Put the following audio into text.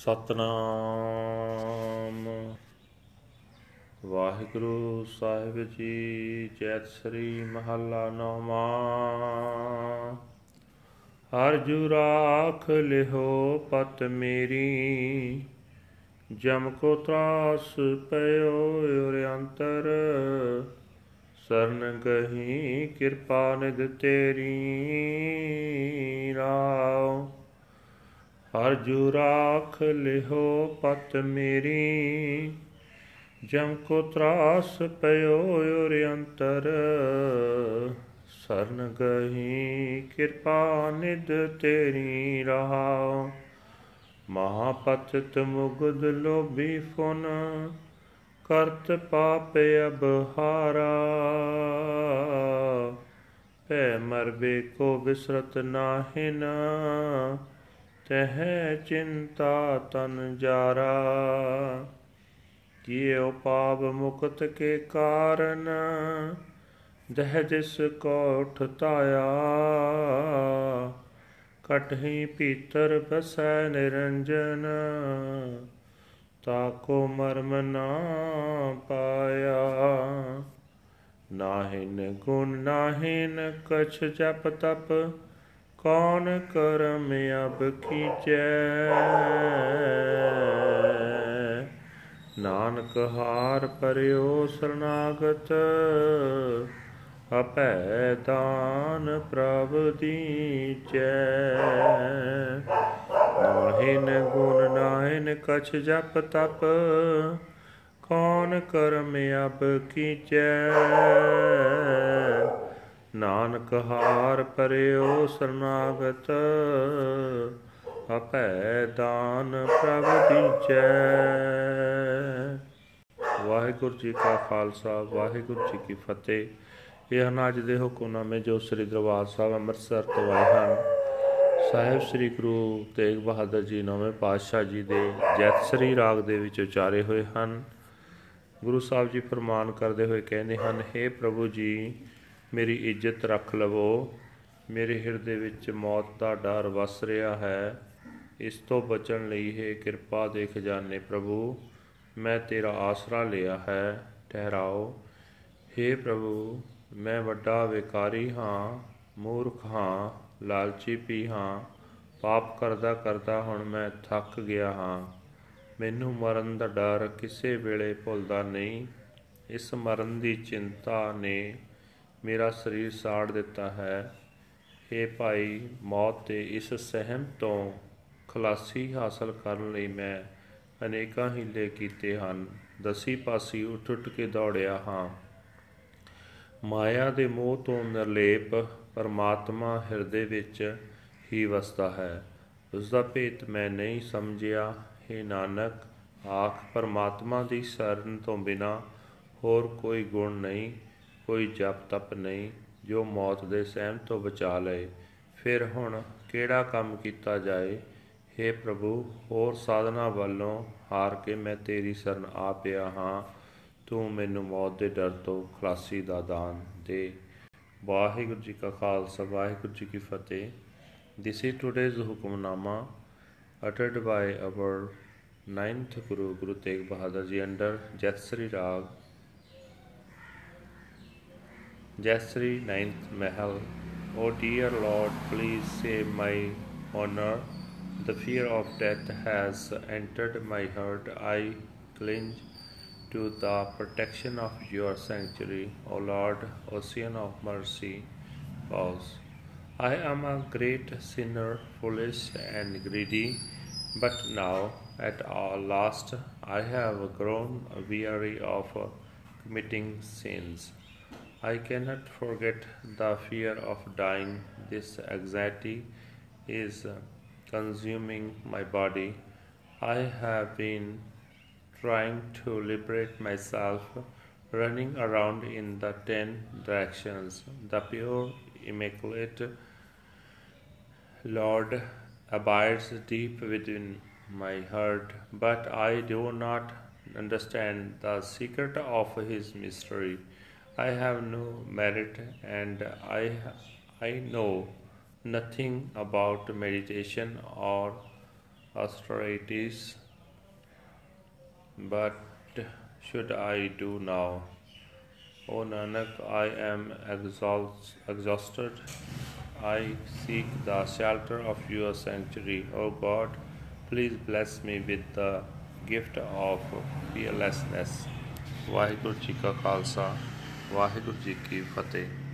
ਸਤਨਾਮ। ਵਾਹਿਗੁਰੂ ਸਾਹਿਬ ਜੀ, ਜੈਤ ਸ੍ਰੀ ਮਹੱਲਾ ਨੌਵਾਂ। ਹਰ ਜੁ ਰਾਖ ਲਿਹੋ ਪਤ ਮੇਰੀ। ਜਮ ਕੋ ਤਰਾਸ ਪਇਓ ਉਰ ਅੰਤਰ। ਸਰਨ ਗਹੀ ਕਿਰਪਾ ਨਿਦ ਤੇਰੀ। ਰਾਉ ਹਰ ਜੁ ਰਾਖ ਲਿਹੋ ਪਤ ਮੇਰੀ, ਜਮ ਕੋ ਤਰਾਸ ਪਇਓ ਉਰ ਅੰਤਰ। ਸਰਨ ਗਹੀ ਕਿਰਪਾ ਨਿਦ ਤੇਰੀ ਰਹਾਉ। ਮਹਾਪਤਿਤ ਮੁਗਦ ਲੋਭੀ ਫੁਨ, ਕਰਤ ਪਾਪ ਅਬਹਾਰਾ। ਭੈ ਮਰਬੇ ਕੋ ਬਿਸਰਤ ਨਾਹਿਨ ਤਹ ਚਿੰਤਾ ਤਨ ਜਾਰਾ ਕੀਓ ਪਾਪ ਮੁਕਤ ਕੇ ਕਾਰਨ, ਦਹ ਜਿਸ ਕੋਠ ਤਾਇਆ ਕਟਹੀ ਪੀਤਰ ਬਸੈ ਨਿਰੰਜਨ ਤਾਕੋ ਮਰਮ ਨਾ ਪਾਇਆ। ਨਾਹਿਨ ਗੁਣ ਨਾਹਿਨ, ਕਛ ਜਪ ਤਪ ਕੌਣ ਕਰਮ ਅਬ ਕੀਚੈ ਨਾਨਕ ਹਾਰ ਪਰਿਓ ਸਰਨਾਗਤ ਅਪੈ ਦਾਨ ਪ੍ਰਭ ਦੀਚੈ। ਨਾਹਿਨ ਗੁਣ ਨਾਹਿਨ ਕਛ ਜਪ ਤਪ, ਕੌਣ ਕਰਮ ਅਬ ਕੀਚੈ ਨਾਨਕ ਹਾਰ ਪਰਿਓ ਸਰਨਾਗਤ ਅਪੈ ਦਾਨ ਪ੍ਰਭ ਦੀਚੈ ਵਾਹਿਗੁਰੂ ਜੀ ਕਾ ਖਾਲਸਾ, ਵਾਹਿਗੁਰੂ ਜੀ ਕੀ ਫਤਿਹ। ਇਹ ਹਨ ਅੱਜ ਦੇ ਹੁਕਮਨਾਮੇ ਜੋ ਸ੍ਰੀ ਦਰਬਾਰ ਸਾਹਿਬ ਅੰਮ੍ਰਿਤਸਰ ਤੋਂ ਆਏ ਹਨ, ਸਾਹਿਬ ਸ੍ਰੀ ਗੁਰੂ ਤੇਗ ਬਹਾਦਰ ਜੀ ਨੌਵੇਂ ਪਾਤਸ਼ਾਹ ਜੀ ਦੇ ਜੈਤਸਰੀ ਰਾਗ ਦੇ ਵਿੱਚ ਉਚਾਰੇ ਹੋਏ ਹਨ। ਗੁਰੂ ਸਾਹਿਬ ਜੀ ਫਰਮਾਨ ਕਰਦੇ ਹੋਏ ਕਹਿੰਦੇ ਹਨ हे ਪ੍ਰਭੂ ਜੀ ਮੇਰੀ ਇੱਜ਼ਤ ਰੱਖ ਲਵੋ। ਮੇਰੇ ਹਿਰਦੇ ਵਿੱਚ ਮੌਤ ਦਾ ਡਰ ਵਸ ਰਿਹਾ ਹੈ। ਇਸ ਤੋਂ ਬਚਣ ਲਈ ਹੈ ਕਿਰਪਾ ਦੇ ਖਜ਼ਾਨੇ ਪ੍ਰਭੂ, ਮੈਂ ਤੇਰਾ ਆਸਰਾ ਲਿਆ ਹੈ। ਠਹਿਰਾਓ। हे ਪ੍ਰਭੂ, ਮੈਂ ਵੱਡਾ ਵਿਕਾਰੀ ਹਾਂ, ਮੂਰਖ ਹਾਂ, ਲਾਲਚੀ ਵੀ ਹਾਂ। ਪਾਪ ਕਰਦਾ ਕਰਦਾ ਹੁਣ ਮੈਂ ਥੱਕ ਗਿਆ ਹਾਂ। ਮੈਨੂੰ ਮਰਨ ਦਾ ਡਰ ਕਿਸੇ ਵੇਲੇ ਭੁੱਲਦਾ ਨਹੀਂ। ਇਸ ਮਰਨ ਦੀ ਚਿੰਤਾ ਨੇ ਮੇਰਾ ਸਰੀਰ ਸਾੜ ਦਿੱਤਾ ਹੈ। हे ਭਾਈ, ਮੌਤ ਦੇ ਇਸ ਸਹਿਮ ਤੋਂ ਖਲਾਸੀ ਹਾਸਲ ਕਰਨ ਲਈ ਮੈਂ ਅਨੇਕਾਂ ਹੀਲੇ ਕੀਤੇ ਹਨ। ਦਸੀ ਪਾਸੀ ਉੱਠ ਉੱਠ ਕੇ ਦੌੜਿਆ ਹਾਂ। ਮਾਇਆ ਦੇ ਮੋਹ ਤੋਂ ਨਿਰਲੇਪ ਪਰਮਾਤਮਾ ਹਿਰਦੇ ਵਿੱਚ ਹੀ ਵਸਦਾ ਹੈ। ਉਸ ਦਾ ਭੇਤ ਮੈਂ ਨਹੀਂ ਸਮਝਿਆ। हे ਨਾਨਕ, ਆਖ, ਪਰਮਾਤਮਾ ਦੀ ਸ਼ਰਨ ਤੋਂ ਬਿਨਾ ਹੋਰ ਕੋਈ ਗੁਣ ਨਹੀਂ। ਕੋਈ ਜਪ ਤਪ ਨਹੀਂ ਜੋ ਮੌਤ ਦੇ ਸਹਿਮ ਤੋਂ ਬਚਾ ਲਏ। ਫਿਰ ਹੁਣ ਕਿਹੜਾ ਕੰਮ ਕੀਤਾ ਜਾਏ? हे ਪ੍ਰਭੂ ਹੋਰ ਸਾਧਨਾ ਵੱਲੋਂ ਹਾਰ ਕੇ ਮੈਂ ਤੇਰੀ ਸ਼ਰਨ ਆ ਪਿਆ ਹਾਂ। ਤੂੰ ਮੈਨੂੰ ਮੌਤ ਦੇ ਡਰ ਤੋਂ ਖਲਾਸੀ ਦਾ ਦਾਨ ਦੇ। ਵਾਹਿਗੁਰੂ ਜੀ ਕਾ ਖਾਲਸਾ ਵਾਹਿਗੁਰੂ ਜੀ ਕੀ ਫਤਿਹ। This is today's Hukamnama uttered by our ninth Guru, Guru Tegh Bahadur Ji under Jatsri Rag, Jatsri ninth Mahal. O dear Lord, please save my honor. The fear of death has entered my heart. I cling to the protection of your sanctuary, O Lord, ocean of mercy. Pause. I am a great sinner, foolish and greedy, but now at last I have grown weary of committing sins. I cannot forget the fear of dying. This anxiety is consuming my body. I have been trying to liberate myself, running around in the ten directions. The pure, immaculate Lord abides deep within my heart, but I do not understand the secret of his mystery. I have no merit and I, I know nothing about meditation or austerities, but should I do now? O Nanak, I am exhausted. I seek the shelter of your sanctuary. O God, please bless me with the gift of fearlessness. Vaheguru Chika Khalsa. Waheguru ji Ki Fateh.